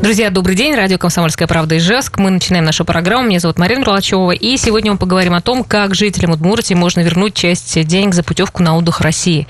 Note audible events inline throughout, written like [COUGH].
Друзья, добрый день. Радио «Комсомольская правда» Ижевск. Мы начинаем нашу программу. Меня зовут Марина Рулачева. И сегодня мы поговорим о том, как жителям Удмуртии можно вернуть часть денег за путевку на отдых России.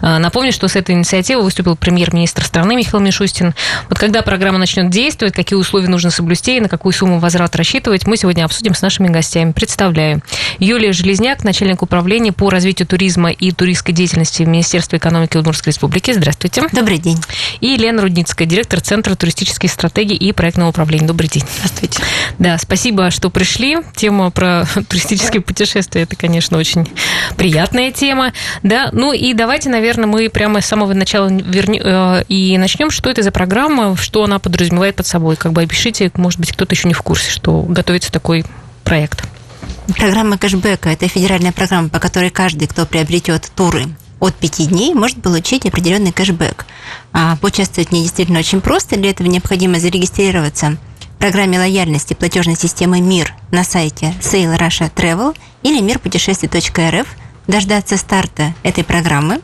А, напомню, что с этой инициативой выступил премьер-министр страны Михаил Мишустин. Вот когда программа начнет действовать, какие условия нужно соблюсти и на какую сумму возврат рассчитывать, мы сегодня обсудим с нашими гостями. Представляю. Юлия Железняк, начальник управления по развитию туризма и туристской деятельности в Министерстве экономики Удмуртской Республики. Здравствуйте. Добрый день. И Лена Рудницкая, директор Центра туристических стратегий стратегии и проектного управления. Добрый день. Здравствуйте. Да, спасибо, что пришли. Тема про [LAUGHS] туристические путешествия, это, конечно, очень приятная тема. Да, ну и давайте, наверное, мы прямо с самого начала вернем э, и начнем. Что это за программа, что она подразумевает под собой? Как бы опишите, может быть, кто-то еще не в курсе, что готовится такой проект. Программа кэшбэка – это федеральная программа, по которой каждый, кто приобретет туры от 5 дней может получить определенный кэшбэк. А поучаствовать в ней действительно очень просто. Для этого необходимо зарегистрироваться в программе лояльности платежной системы МИР на сайте Sail Russia Travel или мирпутешествий.рф, дождаться старта этой программы,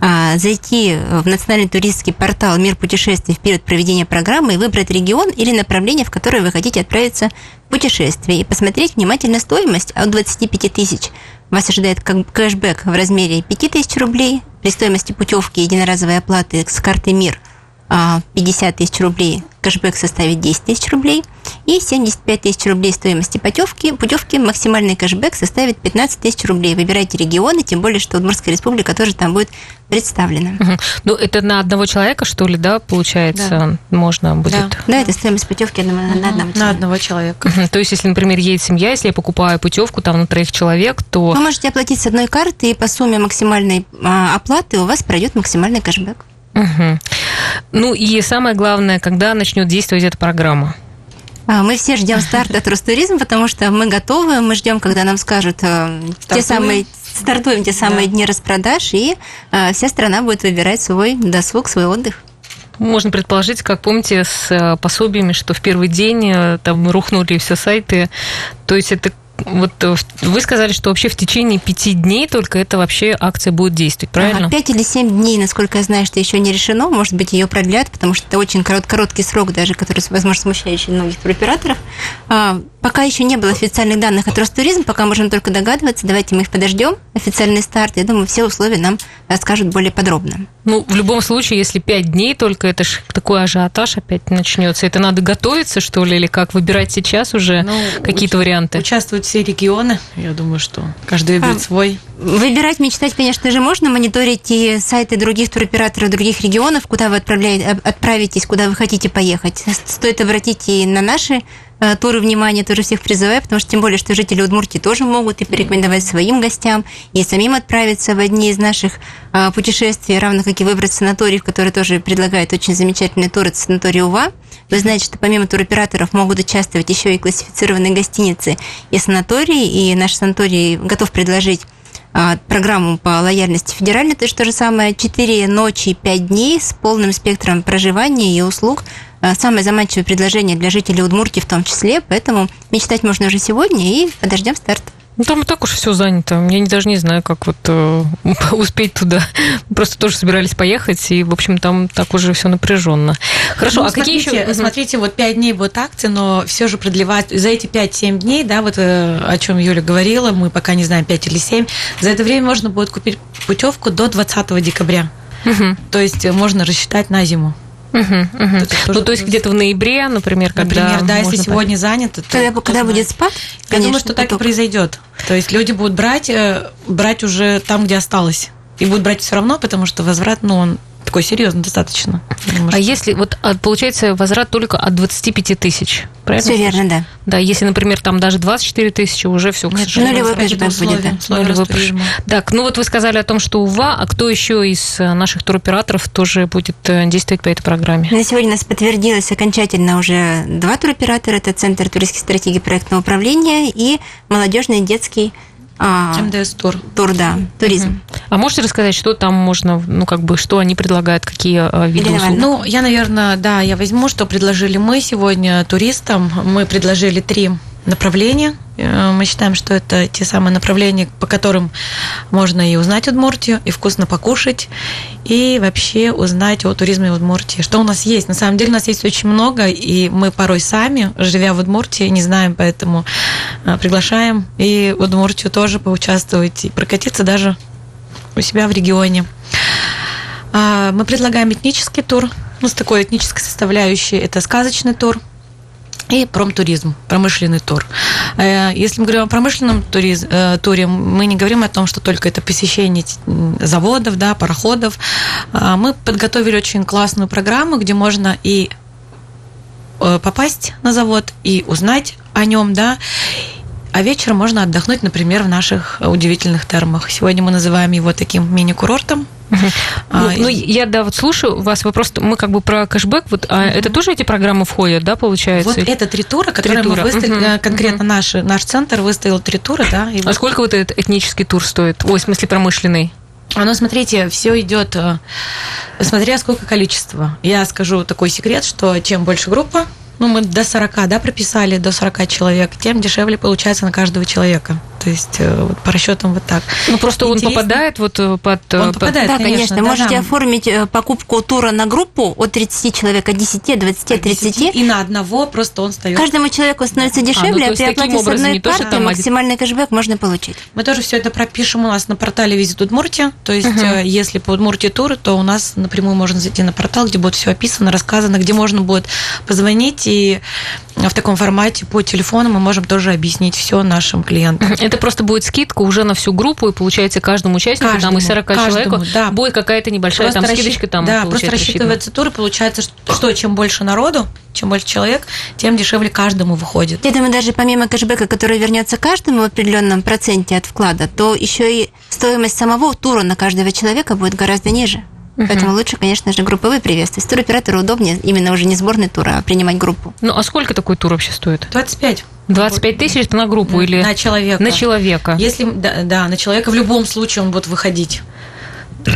а, зайти в национальный туристский портал «Мир путешествий» в период проведения программы и выбрать регион или направление, в которое вы хотите отправиться в путешествие, и посмотреть внимательно стоимость от 25 тысяч вас ожидает кэшбэк в размере 5000 рублей при стоимости путевки единоразовой оплаты с карты МИР 50 а, тысяч рублей кэшбэк составит 10 тысяч рублей, и 75 тысяч рублей стоимости путевки, путевки максимальный кэшбэк составит 15 тысяч рублей. Выбирайте регионы, тем более, что Удмуртская республика тоже там будет представлена. Угу. Ну, это на одного человека, что ли, да, получается, да. можно будет? Да. да, это стоимость путевки на, угу. на одного человека. На одного человека. Угу. То есть, если, например, едет семья, если я покупаю путевку там на троих человек, то... Вы можете оплатить с одной карты, и по сумме максимальной а, оплаты у вас пройдет максимальный кэшбэк. Угу. Ну и самое главное, когда начнет действовать эта программа? А, мы все ждем старта Трустуризм, потому что мы готовы, мы ждем, когда нам скажут э, те самые стартуем те самые да. дни распродаж, и э, вся страна будет выбирать свой досуг, свой отдых. Можно предположить, как помните, с э, пособиями, что в первый день там рухнули все сайты. То есть это вот э, вы сказали, что вообще в течение пяти дней только эта вообще акция будет действовать, правильно? Пять или семь дней, насколько я знаю, что еще не решено. Может быть, ее продлят, потому что это очень корот, короткий срок даже, который, возможно, смущающий многих туроператоров. А, пока еще не было официальных данных от Ростуризм, пока можем только догадываться. Давайте мы их подождем. Официальный старт. Я думаю, все условия нам расскажут более подробно. Ну, в любом случае, если пять дней только, это же такой ажиотаж опять начнется. Это надо готовиться, что ли, или как? Выбирать сейчас уже ну, какие-то варианты? Участвуют все регионы. Я думаю, что каждый выберет а, свой. Выбирать, мечтать, конечно же, можно. Мониторить и сайты других туроператоров других регионов, куда вы отправитесь, куда вы хотите поехать. Стоит обратить и на наши туры внимания тоже всех призываю, потому что тем более, что жители Удмуртии тоже могут и порекомендовать своим гостям, и самим отправиться в одни из наших э, путешествий, равно как и выбрать санаторий, который тоже предлагает очень замечательный тур, это санаторий УВА. Вы знаете, что помимо туроператоров могут участвовать еще и классифицированные гостиницы и санатории, и наш санаторий готов предложить э, программу по лояльности федеральной, то есть то же самое, 4 ночи и 5 дней с полным спектром проживания и услуг Э, самое заманчивое предложение для жителей Удмуртии в том числе, поэтому мечтать можно уже сегодня и подождем старт. Ну, там и так уж все занято. Я даже не знаю, как вот э, [LAUGHS] успеть туда. Просто тоже собирались поехать, и, в общем, там так уже все напряженно. Хорошо, ну, а смотрите, какие еще... Смотрите, вот пять дней будет акция, но все же продлевать за эти 5-7 дней, да, вот э, о чем Юля говорила, мы пока не знаем, 5 или 7, за это время можно будет купить путевку до 20 декабря. Угу. То есть можно рассчитать на зиму. Угу, угу. Ну, то есть где-то в ноябре, например, когда Например, да, если сегодня занято, то... Когда, когда будет спад, Я думаю, что так и произойдет. То есть люди будут брать, э, брать уже там, где осталось. И будут брать все равно, потому что возврат, ну, он такой серьезный достаточно. А если, вот а, получается, возврат только от 25 тысяч, правильно? Все верно, да. Да, если, например, там даже 24 тысячи, уже все, к сожалению. Нулевой кэшбэк будет, да. Нулевой Так, ну вот вы сказали о том, что УВА, а кто еще из э, наших туроператоров тоже будет э, действовать по этой программе? На сегодня у нас подтвердилось окончательно уже два туроператора. Это Центр туристской стратегии проектного управления и молодежный детский а, МДС тур. Тур, да, туризм. Угу. А можете рассказать, что там можно, ну, как бы, что они предлагают, какие а, виды Елена услуг? Ну, я, наверное, да, я возьму, что предложили мы сегодня туристам. Мы предложили три направления. Э, мы считаем, что это те самые направления, по которым можно и узнать Удмуртию, и вкусно покушать, и вообще узнать о туризме в Удмуртии. Что у нас есть? На самом деле у нас есть очень много, и мы порой сами, живя в Удмуртии, не знаем, поэтому э, приглашаем и Удмуртию тоже поучаствовать и прокатиться даже у себя в регионе. А, мы предлагаем этнический тур, ну, с такой этнической составляющей. Это сказочный тур – и промтуризм, промышленный тур. Э, если мы говорим о промышленном туризм, э, туре, мы не говорим о том, что только это посещение заводов, да, пароходов. А мы подготовили очень классную программу, где можно и э, попасть на завод, и узнать о нем, да, а вечером можно отдохнуть, например, в наших удивительных термах. Сегодня мы называем его таким мини-курортом. А, ну, ну, я, да, вот слушаю вас, вы просто, мы как бы про кэшбэк, вот, а это тоже эти программы входят, да, получается? Вот это три тура, которые три тура. мы выставили, конкретно. Наш, наш центр выставил три тура, да. И а вот... сколько вот этот этнический тур стоит? Ой, в смысле промышленный? А ну, смотрите, все идет, э, смотря сколько количества. Я скажу такой секрет, что чем больше группа, ну, мы до 40, да, прописали, до 40 человек, тем дешевле получается на каждого человека. То есть э, вот по расчетам вот так. Ну просто Интересно. он попадает вот э, под... Э, он попадает, да, конечно. конечно. Да, Можете да. оформить покупку тура на группу от 30 человек, от 10, 20, 30. И на одного просто он стоит. Каждому человеку становится дешевле, а, ну, а при оплате с одной карты там... максимальный кэшбэк можно получить. Мы тоже все это пропишем у нас на портале Визит Удмуртия. То есть угу. если по Удмуртии туры, то у нас напрямую можно зайти на портал, где будет все описано, рассказано, где можно будет позвонить и в таком формате по телефону мы можем тоже объяснить все нашим клиентам. Это просто будет скидка уже на всю группу, и получается каждому участнику, каждому, там из 40 человек, да. будет какая-то небольшая просто там расщ... скидочка. Там, да, просто рассчитывается тур, и получается, что чем больше народу, чем больше человек, тем дешевле каждому выходит. Я думаю, даже помимо кэшбэка, который вернется каждому в определенном проценте от вклада, то еще и стоимость самого тура на каждого человека будет гораздо ниже. Угу. Поэтому лучше, конечно же, групповые приветствия. С туроператору удобнее именно уже не сборный тур, а принимать группу. Ну, а сколько такой тур вообще стоит? 25. 25 тысяч это на группу или на человека? На человека. Если да, да, на человека в любом случае он будет выходить.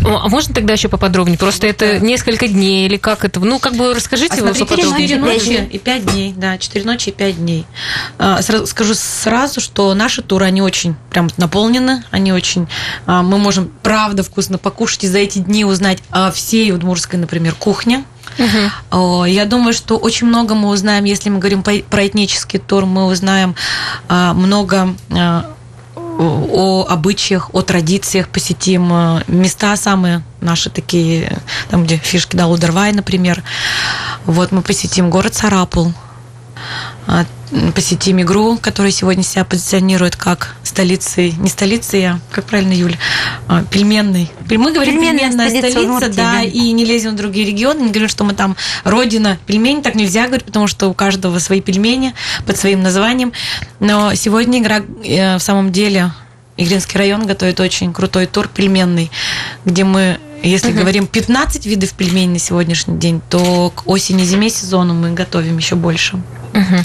А можно тогда еще поподробнее? Просто это несколько дней или как это? Ну, как бы расскажите а вы поподробнее. 4 ночи и 5 дней, да, 4 ночи и 5 дней. А, скажу сразу, что наши туры, они очень прям наполнены, они очень... А, мы можем, правда, вкусно покушать и за эти дни узнать о всей удмурской, например, кухне. Угу. Я думаю, что очень много мы узнаем, если мы говорим про этнический тур, мы узнаем много о обычаях, о традициях посетим э, места самые наши такие, там, где фишки да, Лудервай, например. Вот мы посетим город Сарапул, а, посетим игру, которая сегодня себя позиционирует как столицей, не столицей, а, как правильно, Юля, а, пельменной. Мы говорим пельменная, пельменная столица, столица да, и не лезем в другие регионы, не говорим, что мы там родина пельмени, так нельзя говорить, потому что у каждого свои пельмени под своим названием. Но сегодня игра э, в самом деле Игринский район готовит очень крутой тур пельменный, где мы если угу. говорим 15 видов пельменей на сегодняшний день, то к осени-зиме сезону мы готовим еще больше. Угу.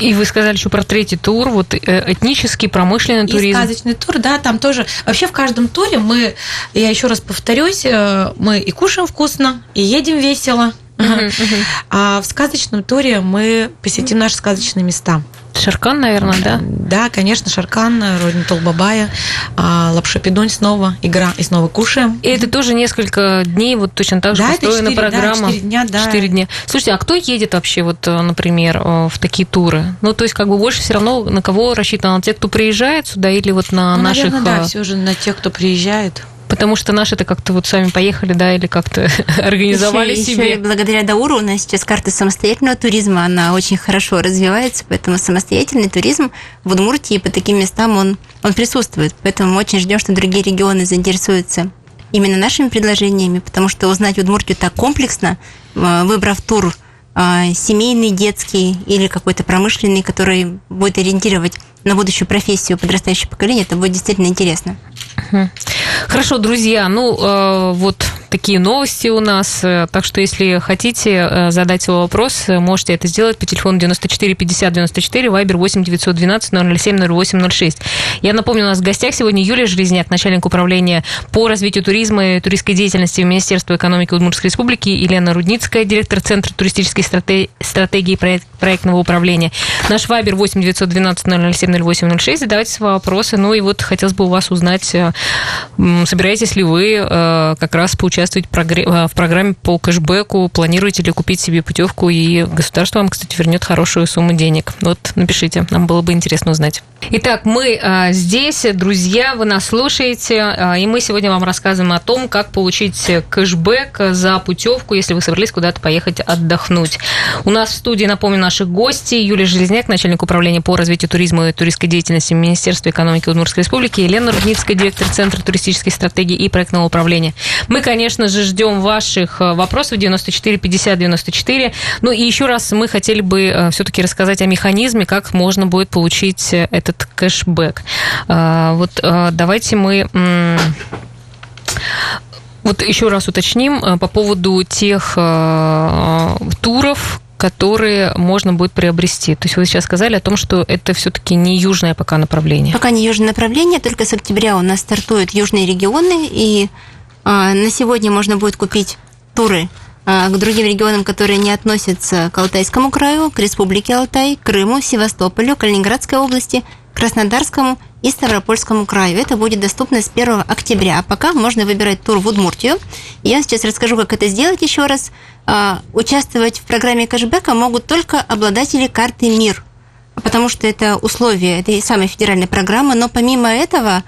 И вы сказали еще про третий тур, вот э, этнический, промышленный туризм. И сказочный тур, да, там тоже. Вообще в каждом туре мы, я еще раз повторюсь, э, мы и кушаем вкусно, и едем весело. Uh-huh, uh-huh. А в сказочном туре мы посетим наши сказочные места. Шаркан, наверное, да? Да, конечно, Шаркан, родина Толбабая, а, Лапшапидонь снова, игра и снова кушаем. И это тоже несколько дней, вот точно так же да, построена 4, программа. Да, 4 дня, да. 4 дня. Слушайте, а кто едет вообще, вот, э, например, э, в такие туры? Ну, то есть, как бы больше все равно на кого рассчитано? На тех, кто приезжает сюда или вот на ну, наших... Наверное, да, э, все же на тех, кто приезжает. Потому что наши-то как-то вот сами поехали, да, или как-то [LAUGHS] организовали еще, себе. Еще и благодаря Дауру у нас сейчас карта самостоятельного туризма, она очень хорошо развивается, поэтому самостоятельный туризм в Удмуртии по таким местам он, он присутствует. Поэтому мы очень ждем, что другие регионы заинтересуются именно нашими предложениями, потому что узнать Удмуртию так комплексно, э, выбрав тур э, семейный, детский или какой-то промышленный, который будет ориентировать на будущую профессию подрастающее поколение, это будет действительно интересно. Хорошо, друзья, ну э, вот такие новости у нас. Так что, если хотите задать свой вопрос, можете это сделать по телефону 94 50 94, вайбер 8 912 007 08 06. Я напомню, у нас в гостях сегодня Юлия Железняк, начальник управления по развитию туризма и туристской деятельности в Министерстве экономики Удмуртской Республики, Елена Рудницкая, директор Центра туристической стратегии проектного управления. Наш вайбер 8 912 007 08 06. Задавайте свои вопросы. Ну и вот хотелось бы у вас узнать, э, собираетесь ли вы э, как раз поучаствовать э, в программе по кэшбэку, планируете ли купить себе путевку, и государство вам, кстати, вернет хорошую сумму денег. Вот напишите, нам было бы интересно узнать. Итак, мы здесь, друзья, вы нас слушаете, и мы сегодня вам рассказываем о том, как получить кэшбэк за путевку, если вы собрались куда-то поехать отдохнуть. У нас в студии, напомню, наши гости. Юлия Железняк, начальник управления по развитию туризма и туристской деятельности Министерства экономики Удмуртской Республики, Елена Рудницкая, директор Центра туристической стратегии и проектного управления. Мы, конечно же, ждем ваших э, вопросов 94 50 94. Ну и еще раз мы хотели бы э, все-таки рассказать о механизме, как можно будет получить э, этот кэшбэк. Вот давайте мы вот еще раз уточним по поводу тех туров, которые можно будет приобрести. То есть вы сейчас сказали о том, что это все-таки не южное пока направление. Пока не южное направление, только с октября у нас стартуют южные регионы, и на сегодня можно будет купить туры а, к другим регионам, которые не относятся к Алтайскому краю, к Республике Алтай, Крыму, Севастополю, Калининградской области, Краснодарскому и Ставропольскому краю. Это будет доступно с 1 октября. А пока можно выбирать тур в Удмуртию. Я сейчас расскажу, как это сделать еще раз. А, участвовать в программе кэшбэка могут только обладатели карты МИР, потому что это условие этой самой федеральной программы. Но помимо этого, а,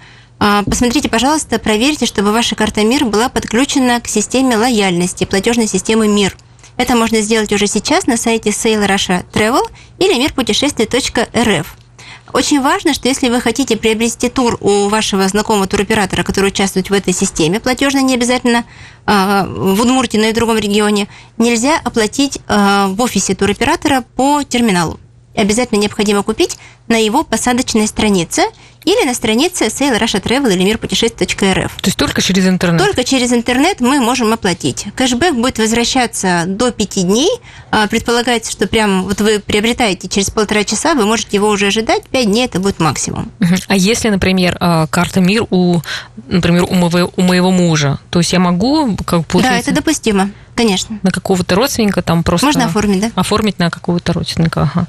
посмотрите, пожалуйста, проверьте, чтобы ваша карта МИР была подключена к системе лояльности платежной системы МИР. Это можно сделать уже сейчас на сайте Sail Russia Travel или мирпутешествий.рф. Очень важно, что если вы хотите приобрести тур у вашего знакомого туроператора, который участвует в этой системе, платежно не обязательно э, в Удмуртии, но и в другом регионе, нельзя оплатить э, в офисе туроператора по терминалу обязательно необходимо купить на его посадочной странице или на странице Sail Russia Travel или мирпутешествий.рф. То есть только через интернет? Только через интернет мы можем оплатить. Кэшбэк будет возвращаться до пяти дней. А, предполагается, что прям вот вы приобретаете через полтора часа, вы можете его уже ожидать. Пять дней это будет максимум. А если, например, а, карта МИР у, например, у моего, у моего мужа, то есть я могу как получается... Да, это допустимо. Конечно. На какого-то родственника там просто... Можно оформить, да? Оформить на какого-то родственника. Ага.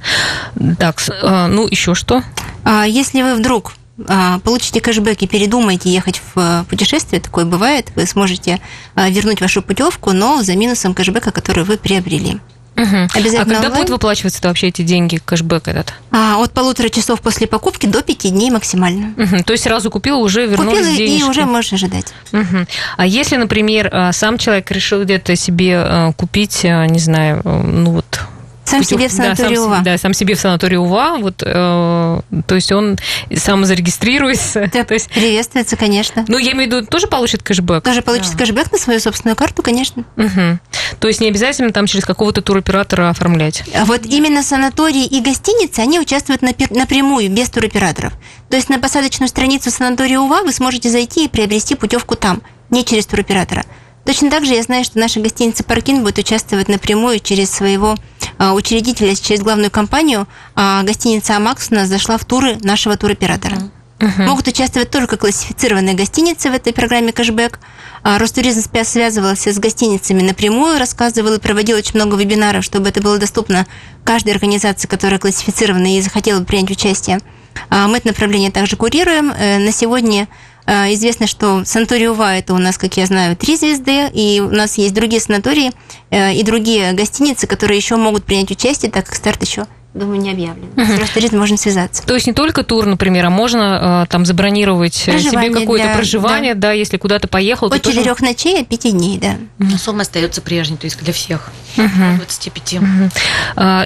Так, а, ну еще что? А, если вы вдруг а, получите кэшбэк и передумаете ехать в путешествие, такое бывает, вы сможете вернуть вашу путевку, но за минусом кэшбэка, который вы приобрели. Угу. Обязательно а когда онлайн. будут выплачиваться вообще эти деньги, кэшбэк этот? А, от полутора часов после покупки до пяти дней максимально. Угу. То есть сразу купил, уже вернулись Купил денежки. и уже можешь ожидать. Угу. А если, например, а, сам человек решил где-то себе а, купить, не знаю, ну вот сам путев... себе в санатории да, УВА. Да, сам себе в санатории УВА. Вот, э, то есть он сам зарегистрируется. [LAUGHS] Да, то есть... Приветствуется, конечно. Ну, я имею в виду, тоже получит кэшбэк? Тоже получит да. кэшбэк на свою собственную карту, конечно. Угу. То есть не обязательно там через какого-то туроператора оформлять? А вот именно санатории и гостиницы, они участвуют напрямую, без туроператоров. То есть на посадочную страницу санатория УВА вы сможете зайти и приобрести путевку там, не через туроператора. Точно так же я знаю, что наша гостиница «Паркин» будет участвовать напрямую через своего а, учредителя, через главную компанию. А гостиница «Амакс» у нас зашла в туры нашего туроператора. Uh-huh. Могут участвовать только классифицированные гостиницы в этой программе «Кэшбэк». А Ростуризм связывался с гостиницами напрямую, рассказывал и проводил очень много вебинаров, чтобы это было доступно каждой организации, которая классифицирована и захотела принять участие. Мы это направление также курируем. Э, на сегодня известно, что санаторий Ува – это у нас, как я знаю, три звезды, и у нас есть другие санатории э, и другие гостиницы, которые еще могут принять участие, так как старт еще думаю, не объявлен. Угу. С туризмом можно связаться. То есть не только тур, например, а можно э, там забронировать проживание себе какое-то для, проживание, да. да, если куда-то поехал. От четырех тоже... ночей, от пяти дней, да. Но сумма остается прежней, то есть для всех. Угу. 25. Угу.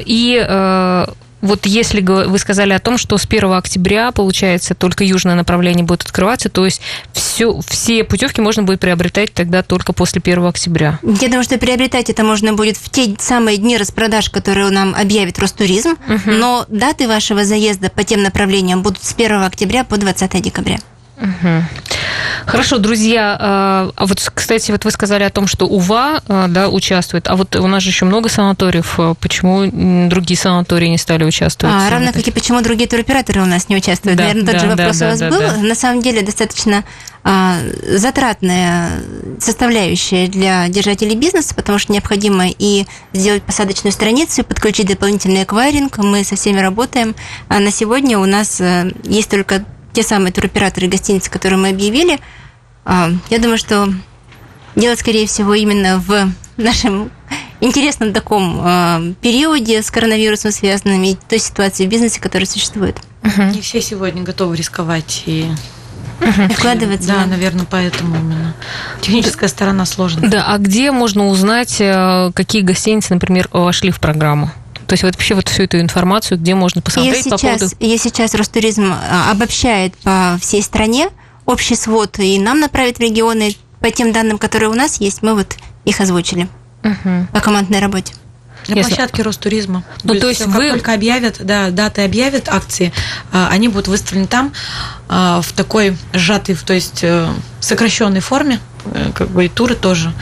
И вот если вы сказали о том, что с 1 октября, получается, только южное направление будет открываться, то есть все, все путевки можно будет приобретать тогда только после 1 октября. Я думаю, что приобретать это можно будет в те самые дни распродаж, которые нам объявит Ростуризм, угу. но даты вашего заезда по тем направлениям будут с 1 октября по 20 декабря. Угу. Хорошо, друзья. А, а вот, кстати, вот вы сказали о том, что УВА а, да, участвует, а вот у нас же еще много санаториев. А почему другие санатории не стали участвовать? А, равно как и почему другие туроператоры у нас не участвуют. Да, Наверное, тот да, же вопрос да, у вас да, был. Да. На самом деле достаточно а, затратная составляющая для держателей бизнеса, потому что необходимо и сделать посадочную страницу, и подключить дополнительный эквайринг. Мы со всеми работаем. А на сегодня у нас э, есть только те самые туроператоры гостиницы, которые мы объявили, а, я думаю, что дело, скорее всего, именно в нашем интересном таком а, периоде с коронавирусом связанным и той ситуации в бизнесе, которая существует. Не все сегодня готовы рисковать и вкладываться. Да, наверное, поэтому именно. Техническая сторона сложная. Да, а где можно узнать, э, какие гостиницы, например, вошли в программу? То есть вот вообще вот всю эту информацию, где можно посмотреть ее по сейчас, поводу... Ее сейчас Ростуризм а, обобщает по всей стране общий свод и нам направит в регионы по тем данным, которые у нас есть, мы вот их озвучили угу. по командной работе. На Если... площадке Ростуризма. Ну, то есть, есть вы... Как только объявят, да, даты объявят акции, а, они будут выставлены там а, в такой сжатой, то есть э, сокращенной форме, Э, как бы и туры тоже,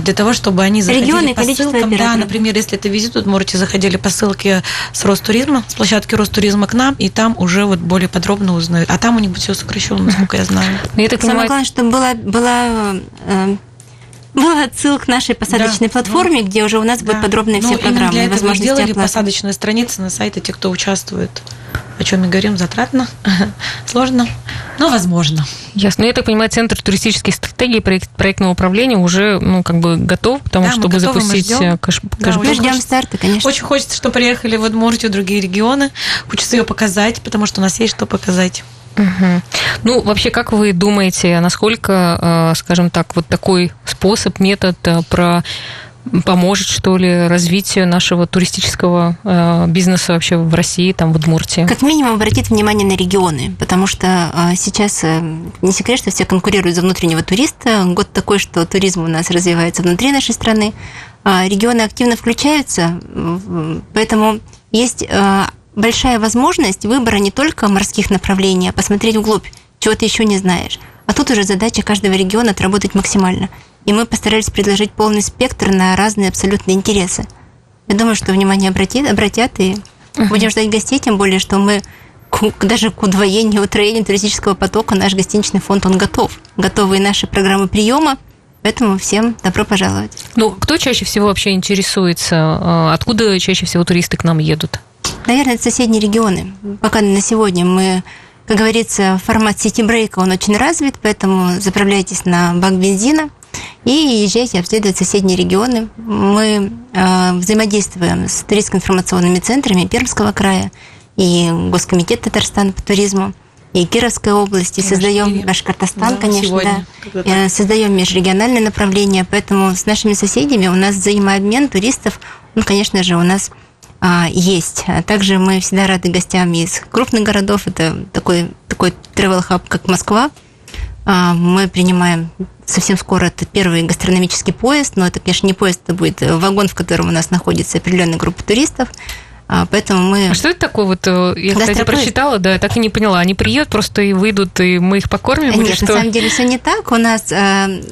для того, чтобы они заходили Регионы, по ссылкам. Да, например, если это визит, тут можете заходили по ссылке с Ростуризма, с площадки Ростуризма к нам, и там уже вот более подробно узнают. А там у них будет все сокращенно, насколько я знаю. Ну, я так Самое главное, чтобы была, была э, была отсылка к нашей посадочной да, платформе, ну, где уже у нас да. будут подробные ну, все программы. Для этого возможности сделали оплаты. посадочную страницу на сайте те, кто участвует. О чем мы говорим, затратно, [LAUGHS] сложно, но возможно. Ясно. Ну, я так понимаю, Центр туристических стратегий проектного управления уже ну, как бы готов к тому, да, чтобы готовы, запустить мы ждем. кэш, да, Мы ждем старта, конечно. Очень хочется, чтобы приехали в Удмуртию другие регионы. Хочется ее показать, потому что у нас есть что показать. Угу. Ну, вообще, как вы думаете, насколько, э, скажем так, вот такой способ, метод э, про поможет, что ли, развитию нашего туристического э, бизнеса вообще в России, там, в Удмуртии? Как минимум обратит внимание на регионы, потому что э, сейчас э, не секрет, что все конкурируют за внутреннего туриста. Год такой, что туризм у нас развивается внутри нашей страны. Э, регионы активно включаются, поэтому есть э, большая возможность выбора не только морских направлений, а посмотреть вглубь, чего ты еще не знаешь. А тут уже задача каждого региона отработать максимально – и мы постарались предложить полный спектр на разные абсолютно интересы. Я думаю, что внимание обратит, обратят и uh-huh. будем ждать гостей, тем более, что мы к, даже к удвоению, утроению туристического потока наш гостиничный фонд, он готов. Готовы и наши программы приема, Поэтому всем добро пожаловать. Ну, кто чаще всего вообще интересуется? А, откуда чаще всего туристы к нам едут? Наверное, это соседние регионы. Пока на сегодня мы, как говорится, формат сити-брейка, он очень развит, поэтому заправляйтесь на бак бензина – и езжайте обследовать соседние регионы. Мы э, взаимодействуем с туристско-информационными центрами Пермского края и Госкомитет Татарстана по туризму и Кировской области, и создаем Башкортостан, да, конечно, сегодня, да, э, создаем межрегиональное направление, поэтому с нашими соседями у нас взаимообмен туристов, ну, конечно же, у нас а, есть. А также мы всегда рады гостям из крупных городов, это такой, такой travel хаб как Москва, а, мы принимаем совсем скоро это первый гастрономический поезд, но это, конечно, не поезд, это будет вагон, в котором у нас находится определенная группа туристов. А, поэтому мы... А что это такое? Вот э, я, кстати, прочитала, да, так и не поняла. Они приедут просто и выйдут, и мы их покормим? Нет, что? на самом деле все не так. У нас э,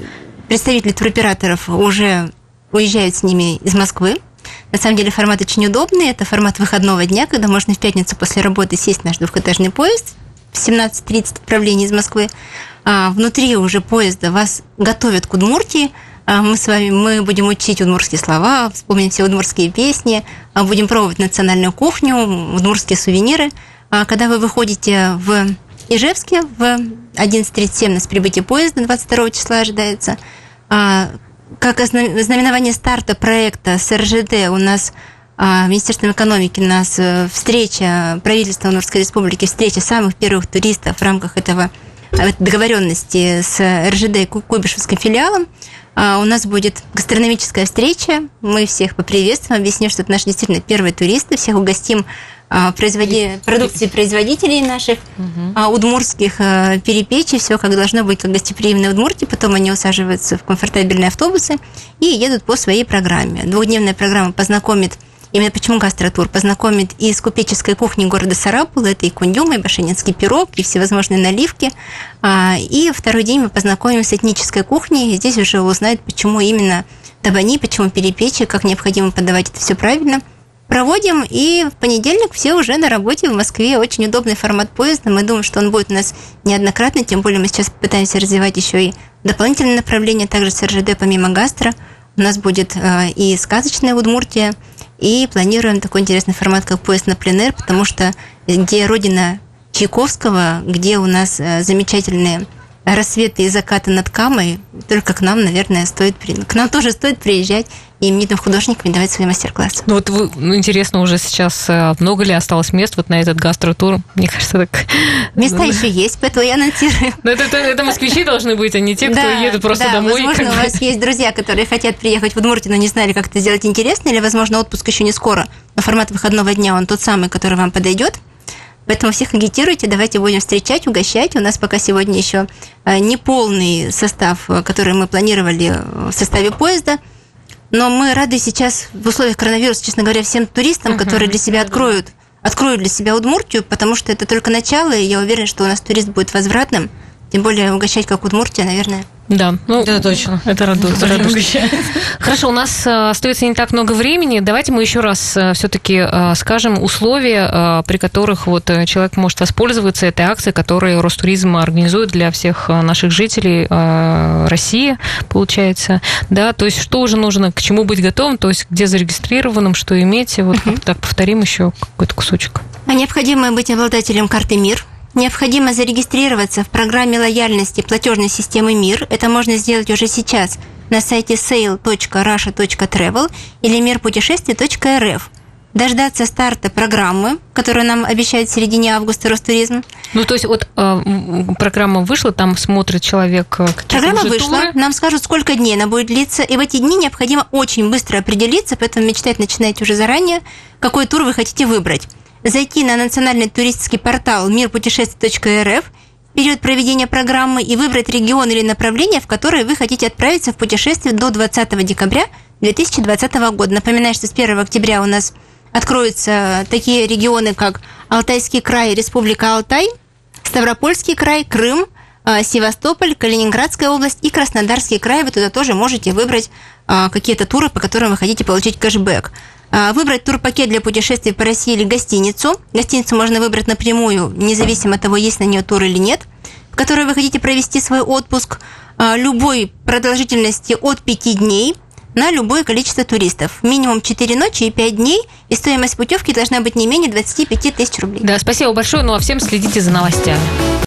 представители туроператоров уже уезжают с ними из Москвы. На самом деле формат очень удобный. Это формат выходного дня, когда можно в пятницу после работы сесть в наш двухэтажный поезд в 17.30 отправление из Москвы, внутри уже поезда вас готовят к Удмуртии, а, мы с вами мы будем учить удмурские слова, вспомним все удмурские песни, а, будем пробовать национальную кухню, удмурские сувениры. Когда вы выходите в Ижевске в 11.37 нас прибытие поезда 22 числа ожидается. Как знаменование старта проекта с РЖД у нас Министерством экономики у нас э, встреча правительства Удмуртской республики, встреча самых первых туристов в рамках этого Э, договоренности с РЖД Куйбышевским филиалом. А, у нас будет гастрономическая встреча. Мы всех поприветствуем, объясним, что это наши действительно первые туристы. Всех угостим а, производи... продукции производителей наших, угу. удмурских э, перепечи, все как должно быть, как гостеприимные удмурти. Потом они усаживаются в комфортабельные автобусы и едут по своей программе. Двухдневная программа познакомит Именно почему гастротур познакомит и с купеческой кухней города Сарапула, это и кундюм, и башенинский пирог, и всевозможные наливки. А, и второй день мы познакомим с этнической кухней, и здесь уже узнают, почему именно табани, почему перепечи, как необходимо подавать это все правильно. Проводим, и в понедельник все уже на работе в Москве. Очень удобный формат поезда. Мы думаем, что он будет у нас неоднократно, тем более мы сейчас пытаемся развивать еще и дополнительные направления, также с РЖД помимо гастро. У нас будет э, и сказочная Удмуртия, и планируем такой интересный формат, как поезд на пленэр, потому что где родина Чайковского, где у нас э, замечательные рассветы и закаты над Камой, только к нам, наверное, стоит... К нам тоже стоит приезжать и именитым художникам давать свои мастер-классы. Ну вот вы, ну, интересно, уже сейчас э, много ли осталось мест вот на этот гастротур? Мне кажется, так... Места ну, еще есть, поэтому я анонсирую. Но это, это, это москвичи должны быть, а не те, кто да, едет просто да, домой. возможно, у вас есть друзья, которые хотят приехать в Удмуртию, но не знали, как это сделать интересно, или, возможно, отпуск еще не скоро. Но формат выходного дня, он тот самый, который вам подойдет. Поэтому всех агитируйте, давайте будем встречать, угощать. У нас пока сегодня еще э, не полный состав, э, который мы планировали в составе поезда. Но мы рады сейчас в условиях коронавируса, честно говоря, всем туристам, которые для себя откроют, откроют для себя Удмуртию, потому что это только начало, и я уверена, что у нас турист будет возвратным. Тем более угощать как Удмуртия, наверное, да, ну, это точно. Это радует. Хорошо, у нас э, остается не так много времени. Давайте мы еще раз э, все-таки э, скажем условия, при которых вот человек может воспользоваться этой акцией, которую Ростуризм организует для всех наших жителей России, получается. Да, то есть что уже нужно, к чему быть готовым, то есть где зарегистрированным, что иметь. Вот так повторим еще какой-то кусочек. А необходимо быть обладателем карты МИР, Необходимо зарегистрироваться в программе лояльности платежной системы МИР. Это можно сделать уже сейчас на сайте sale.russia.travel или мирпутешествий.рф. Дождаться старта программы, которую нам обещают в середине августа Ростуризм. Ну, то есть вот э, программа вышла, там смотрит человек э, Программа вышла, туры. нам скажут, сколько дней она будет длиться, и в эти дни необходимо очень быстро определиться, поэтому мечтать начинайте уже заранее, какой тур вы хотите выбрать зайти на национальный туристический портал мирпутешествий.рф в период проведения программы и выбрать регион или направление, в которое вы хотите отправиться в путешествие до 20 декабря 2020 года. Напоминаю, что с 1 октября у нас откроются такие регионы, как Алтайский край, Республика Алтай, Ставропольский край, Крым, Севастополь, Калининградская область и Краснодарский край. Вы туда тоже можете выбрать а, какие-то туры, по которым вы хотите получить кэшбэк. А, выбрать турпакет для путешествий по России или гостиницу. Гостиницу можно выбрать напрямую, независимо от того, есть на нее тур или нет, в которой вы хотите провести свой отпуск а, любой продолжительности от 5 дней на любое количество туристов. Минимум 4 ночи и 5 дней, и стоимость путевки должна быть не менее 25 тысяч рублей. Да, спасибо большое. Ну а всем следите за новостями.